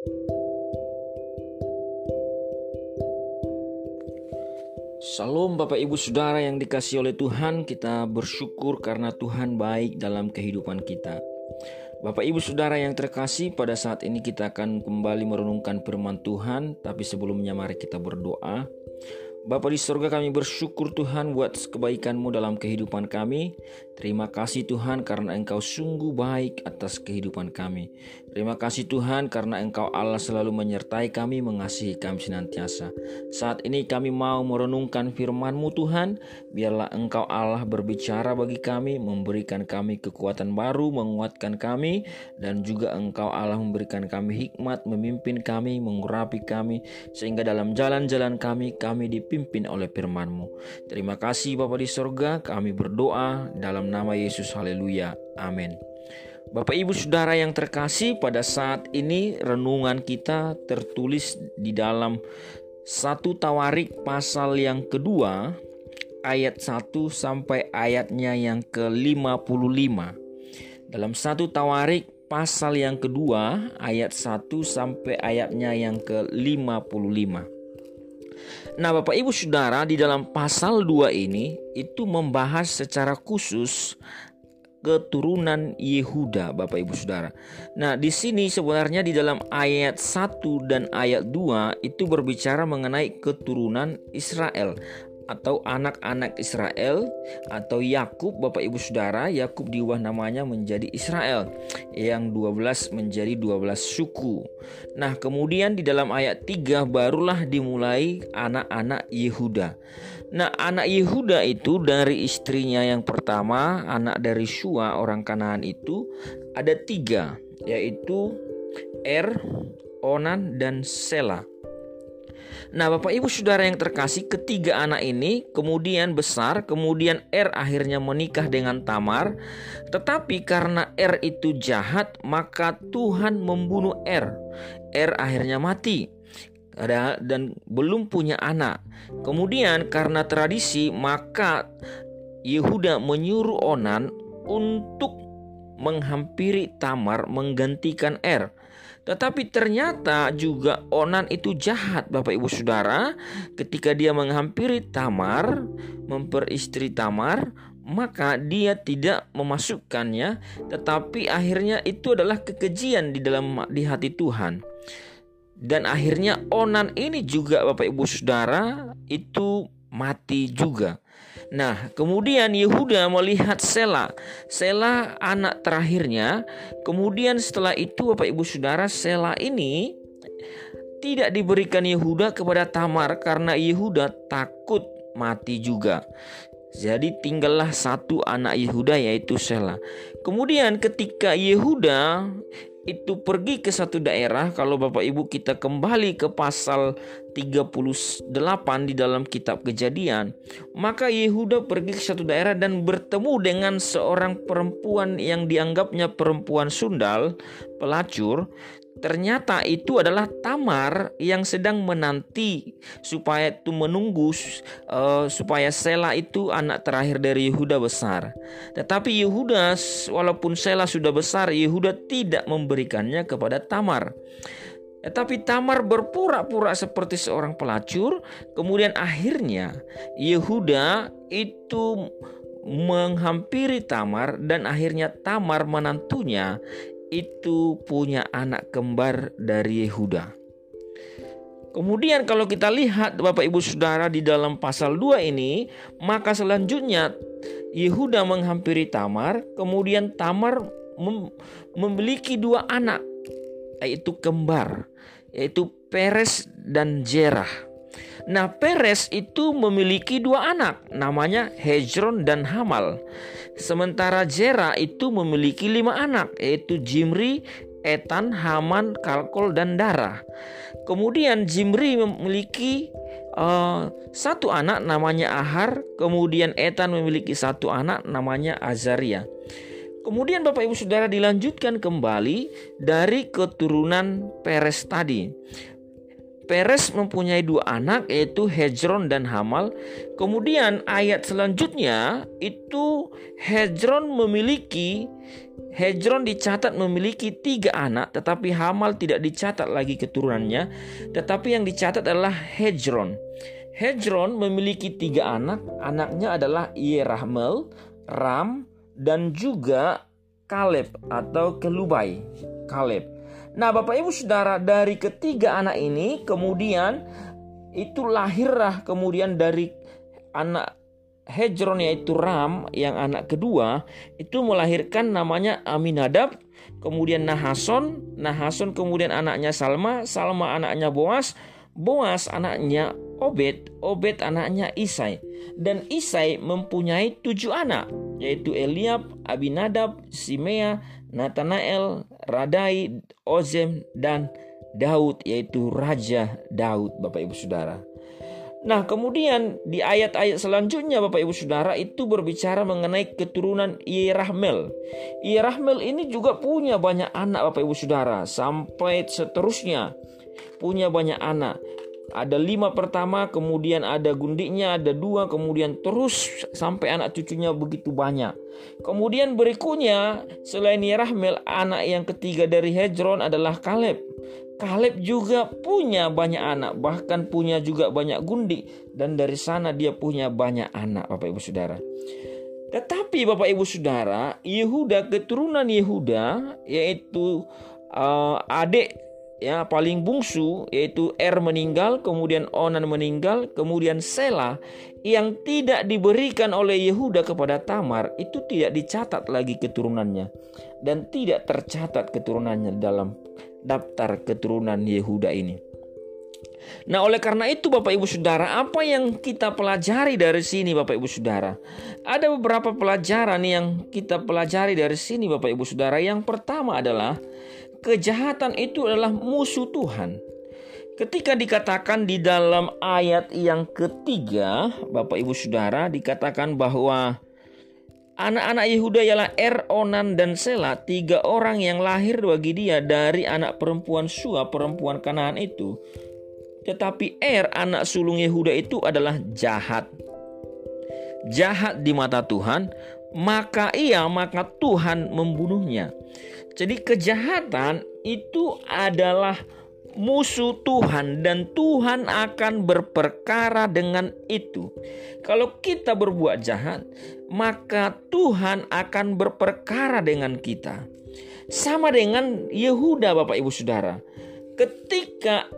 Salam Bapak Ibu Saudara yang dikasih oleh Tuhan Kita bersyukur karena Tuhan baik dalam kehidupan kita Bapak Ibu Saudara yang terkasih pada saat ini kita akan kembali merenungkan firman Tuhan Tapi sebelumnya mari kita berdoa Bapa di surga kami bersyukur Tuhan buat kebaikanmu dalam kehidupan kami. Terima kasih Tuhan karena Engkau sungguh baik atas kehidupan kami. Terima kasih Tuhan karena Engkau Allah selalu menyertai kami, mengasihi kami senantiasa. Saat ini kami mau merenungkan firman-Mu Tuhan. Biarlah Engkau Allah berbicara bagi kami, memberikan kami kekuatan baru, menguatkan kami. Dan juga Engkau Allah memberikan kami hikmat, memimpin kami, mengurapi kami. Sehingga dalam jalan-jalan kami, kami di dipimpin oleh firman-Mu. Terima kasih Bapa di sorga, kami berdoa dalam nama Yesus. Haleluya. Amin. Bapak Ibu Saudara yang terkasih, pada saat ini renungan kita tertulis di dalam satu Tawarik pasal yang kedua ayat 1 sampai ayatnya yang ke-55. Dalam satu Tawarik pasal yang kedua ayat 1 sampai ayatnya yang ke-55. Nah, Bapak Ibu Saudara, di dalam pasal 2 ini itu membahas secara khusus keturunan Yehuda, Bapak Ibu Saudara. Nah, di sini sebenarnya di dalam ayat 1 dan ayat 2 itu berbicara mengenai keturunan Israel atau anak-anak Israel atau Yakub Bapak Ibu Saudara Yakub diubah namanya menjadi Israel yang 12 menjadi 12 suku. Nah, kemudian di dalam ayat 3 barulah dimulai anak-anak Yehuda. Nah, anak Yehuda itu dari istrinya yang pertama, anak dari Shua orang Kanaan itu ada tiga, yaitu Er, Onan, dan Sela. Nah, Bapak Ibu Saudara yang terkasih, ketiga anak ini kemudian besar, kemudian Er akhirnya menikah dengan Tamar. Tetapi karena Er itu jahat, maka Tuhan membunuh Er. Er akhirnya mati dan belum punya anak. Kemudian karena tradisi, maka Yehuda menyuruh Onan untuk menghampiri Tamar menggantikan Er. Tetapi ternyata juga Onan itu jahat Bapak Ibu Saudara ketika dia menghampiri Tamar, memperistri Tamar, maka dia tidak memasukkannya tetapi akhirnya itu adalah kekejian di dalam di hati Tuhan. Dan akhirnya Onan ini juga Bapak Ibu Saudara itu mati juga. Nah, kemudian Yehuda melihat Sela. Sela anak terakhirnya. Kemudian setelah itu Bapak Ibu Saudara, Sela ini tidak diberikan Yehuda kepada Tamar karena Yehuda takut mati juga. Jadi tinggallah satu anak Yehuda yaitu Sela. Kemudian ketika Yehuda itu pergi ke satu daerah kalau Bapak Ibu kita kembali ke pasal 38 di dalam kitab Kejadian maka Yehuda pergi ke satu daerah dan bertemu dengan seorang perempuan yang dianggapnya perempuan sundal pelacur Ternyata itu adalah Tamar yang sedang menanti supaya itu menunggu uh, supaya Sela itu anak terakhir dari Yehuda besar. Tetapi Yehuda walaupun Sela sudah besar, Yehuda tidak memberikannya kepada Tamar. Tetapi Tamar berpura-pura seperti seorang pelacur, kemudian akhirnya Yehuda itu menghampiri Tamar dan akhirnya Tamar menantunya itu punya anak kembar dari Yehuda. Kemudian kalau kita lihat Bapak Ibu Saudara di dalam pasal 2 ini, maka selanjutnya Yehuda menghampiri Tamar, kemudian Tamar mem memiliki dua anak yaitu kembar, yaitu Peres dan Jerah. Nah, Peres itu memiliki dua anak, namanya Hezron dan Hamal. Sementara Jera itu memiliki lima anak, yaitu Jimri, Etan, Haman, Kalkol, dan Dara. Kemudian Jimri memiliki uh, satu anak namanya Ahar, kemudian Etan memiliki satu anak namanya Azaria. Kemudian Bapak Ibu Saudara dilanjutkan kembali dari keturunan Peres tadi. Peres mempunyai dua anak yaitu Hezron dan Hamal. Kemudian ayat selanjutnya itu Hezron memiliki Hezron dicatat memiliki tiga anak tetapi Hamal tidak dicatat lagi keturunannya tetapi yang dicatat adalah Hezron. Hezron memiliki tiga anak, anaknya adalah Yerahmel, Ram, dan juga Kaleb atau Kelubai. Kaleb. Nah, Bapak Ibu Saudara, dari ketiga anak ini kemudian itu lahirlah kemudian dari anak Hejron yaitu Ram yang anak kedua itu melahirkan namanya Aminadab, kemudian Nahason, Nahason kemudian anaknya Salma, Salma anaknya Boas, Boas anaknya Obed, Obed anaknya Isai. Dan Isai mempunyai tujuh anak, yaitu Eliab, Abinadab, Simea, Nathanael, Radai, Ozem, dan Daud yaitu Raja Daud Bapak Ibu Saudara. Nah kemudian di ayat-ayat selanjutnya Bapak Ibu Saudara itu berbicara mengenai keturunan Yerahmel. Yerahmel ini juga punya banyak anak Bapak Ibu Saudara sampai seterusnya punya banyak anak. Ada lima pertama, kemudian ada gundiknya, ada dua, kemudian terus sampai anak cucunya begitu banyak. Kemudian berikutnya, selain Yerahmel, anak yang ketiga dari Hezron adalah Kaleb. Kaleb juga punya banyak anak, bahkan punya juga banyak gundik. Dan dari sana dia punya banyak anak, Bapak Ibu Saudara. Tetapi Bapak Ibu Saudara, Yehuda, keturunan Yehuda, yaitu uh, adik ya paling bungsu yaitu Er meninggal, kemudian Onan meninggal, kemudian Sela yang tidak diberikan oleh Yehuda kepada Tamar itu tidak dicatat lagi keturunannya dan tidak tercatat keturunannya dalam daftar keturunan Yehuda ini. Nah, oleh karena itu Bapak Ibu Saudara, apa yang kita pelajari dari sini Bapak Ibu Saudara? Ada beberapa pelajaran yang kita pelajari dari sini Bapak Ibu Saudara. Yang pertama adalah kejahatan itu adalah musuh Tuhan. Ketika dikatakan di dalam ayat yang ketiga, Bapak Ibu Saudara, dikatakan bahwa anak-anak Yehuda ialah Er, Onan, dan Sela, tiga orang yang lahir bagi dia dari anak perempuan Sua, perempuan Kanaan itu. Tetapi Er, anak sulung Yehuda itu adalah jahat. Jahat di mata Tuhan, maka ia, maka Tuhan membunuhnya. Jadi kejahatan itu adalah musuh Tuhan dan Tuhan akan berperkara dengan itu. Kalau kita berbuat jahat, maka Tuhan akan berperkara dengan kita. Sama dengan Yehuda Bapak Ibu Saudara. Ketika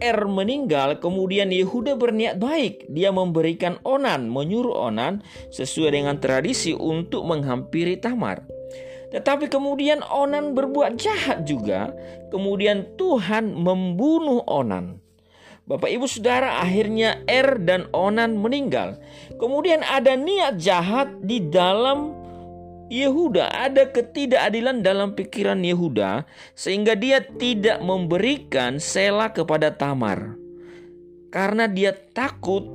Er meninggal, kemudian Yehuda berniat baik. Dia memberikan Onan, menyuruh Onan sesuai dengan tradisi untuk menghampiri Tamar. Tetapi kemudian Onan berbuat jahat juga. Kemudian Tuhan membunuh Onan. Bapak Ibu Saudara akhirnya Er dan Onan meninggal. Kemudian ada niat jahat di dalam Yehuda, ada ketidakadilan dalam pikiran Yehuda sehingga dia tidak memberikan Sela kepada Tamar. Karena dia takut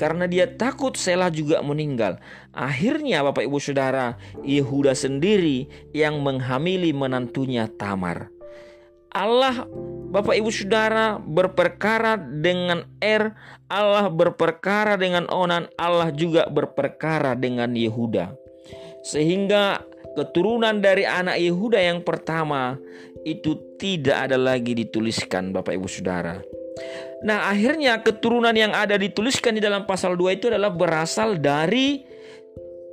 karena dia takut Sela juga meninggal. Akhirnya Bapak Ibu Saudara, Yehuda sendiri yang menghamili menantunya Tamar. Allah Bapak Ibu Saudara berperkara dengan Er, Allah berperkara dengan Onan, Allah juga berperkara dengan Yehuda. Sehingga keturunan dari anak Yehuda yang pertama itu tidak ada lagi dituliskan Bapak Ibu Saudara. Nah, akhirnya keturunan yang ada dituliskan di dalam pasal 2 itu adalah berasal dari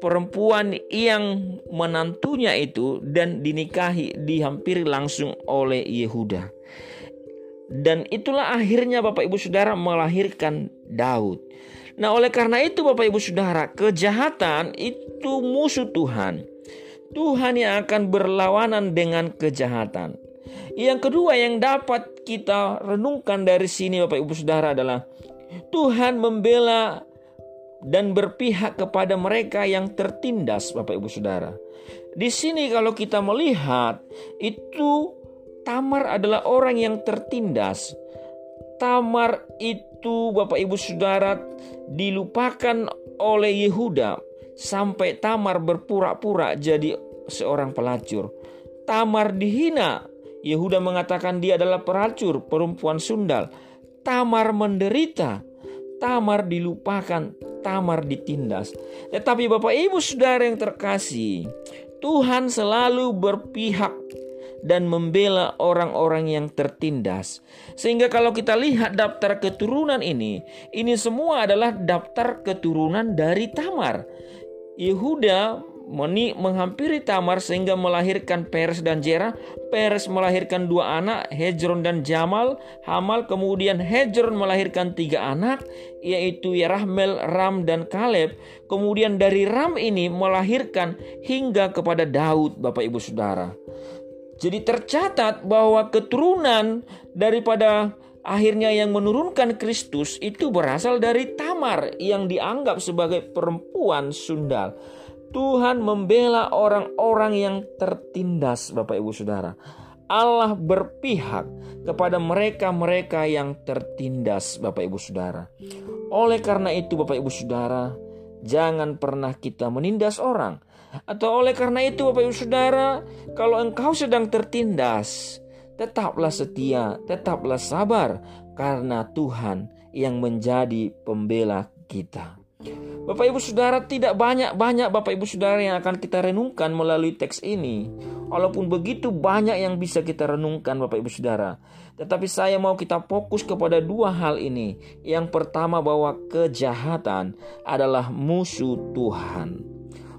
perempuan yang menantunya itu dan dinikahi dihampiri langsung oleh Yehuda. Dan itulah akhirnya Bapak Ibu Saudara melahirkan Daud. Nah, oleh karena itu Bapak Ibu Saudara, kejahatan itu musuh Tuhan. Tuhan yang akan berlawanan dengan kejahatan. Yang kedua yang dapat kita renungkan dari sini Bapak Ibu Saudara adalah Tuhan membela dan berpihak kepada mereka yang tertindas Bapak Ibu Saudara. Di sini kalau kita melihat itu Tamar adalah orang yang tertindas. Tamar itu Bapak Ibu Saudara dilupakan oleh Yehuda sampai Tamar berpura-pura jadi seorang pelacur. Tamar dihina Yehuda mengatakan dia adalah peracur, perempuan sundal. Tamar menderita, Tamar dilupakan, Tamar ditindas. Tetapi Bapak Ibu Saudara yang terkasih, Tuhan selalu berpihak dan membela orang-orang yang tertindas. Sehingga kalau kita lihat daftar keturunan ini, ini semua adalah daftar keturunan dari Tamar. Yehuda Meni menghampiri Tamar sehingga melahirkan Peres dan Jera. Peres melahirkan dua anak, Hejron dan Jamal. Hamal kemudian Hejron melahirkan tiga anak, yaitu Yerahmel, Ram, dan Kaleb. Kemudian dari Ram ini melahirkan hingga kepada Daud, Bapak Ibu Saudara. Jadi tercatat bahwa keturunan daripada akhirnya yang menurunkan Kristus itu berasal dari Tamar yang dianggap sebagai perempuan sundal. Tuhan membela orang-orang yang tertindas, Bapak Ibu Saudara. Allah berpihak kepada mereka-mereka yang tertindas, Bapak Ibu Saudara. Oleh karena itu, Bapak Ibu Saudara, jangan pernah kita menindas orang. Atau oleh karena itu, Bapak Ibu Saudara, kalau engkau sedang tertindas, tetaplah setia, tetaplah sabar, karena Tuhan yang menjadi pembela kita. Bapak Ibu Saudara tidak banyak-banyak Bapak Ibu Saudara yang akan kita renungkan melalui teks ini. Walaupun begitu banyak yang bisa kita renungkan Bapak Ibu Saudara. Tetapi saya mau kita fokus kepada dua hal ini. Yang pertama bahwa kejahatan adalah musuh Tuhan.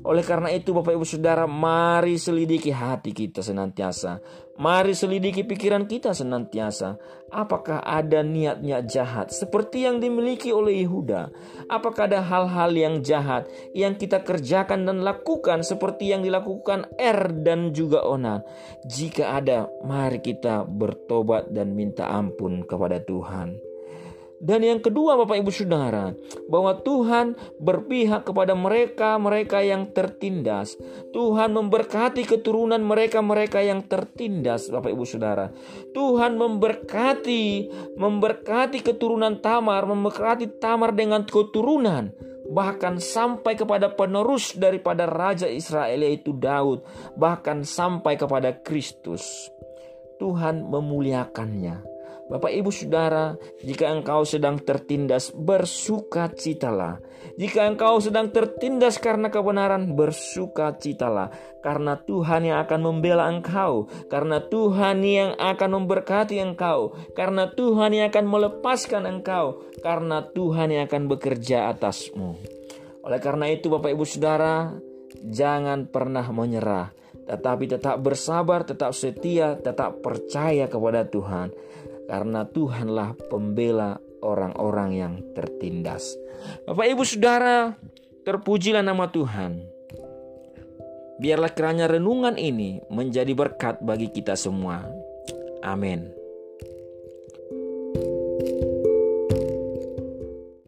Oleh karena itu Bapak Ibu Saudara mari selidiki hati kita senantiasa. Mari selidiki pikiran kita senantiasa. Apakah ada niat-niat jahat seperti yang dimiliki oleh Yehuda? Apakah ada hal-hal yang jahat yang kita kerjakan dan lakukan seperti yang dilakukan Er dan juga Onan? Jika ada, mari kita bertobat dan minta ampun kepada Tuhan. Dan yang kedua Bapak Ibu Saudara, bahwa Tuhan berpihak kepada mereka-mereka yang tertindas. Tuhan memberkati keturunan mereka-mereka yang tertindas Bapak Ibu Saudara. Tuhan memberkati memberkati keturunan Tamar, memberkati Tamar dengan keturunan bahkan sampai kepada penerus daripada raja Israel yaitu Daud, bahkan sampai kepada Kristus. Tuhan memuliakannya. Bapak Ibu Saudara, jika engkau sedang tertindas, bersukacitalah. Jika engkau sedang tertindas karena kebenaran, bersukacitalah. Karena Tuhan yang akan membela engkau, karena Tuhan yang akan memberkati engkau, karena Tuhan yang akan melepaskan engkau, karena Tuhan yang akan bekerja atasmu. Oleh karena itu, Bapak Ibu Saudara, jangan pernah menyerah, tetapi tetap bersabar, tetap setia, tetap percaya kepada Tuhan karena Tuhanlah pembela orang-orang yang tertindas. Bapak Ibu Saudara, terpujilah nama Tuhan. Biarlah kiranya renungan ini menjadi berkat bagi kita semua. Amin.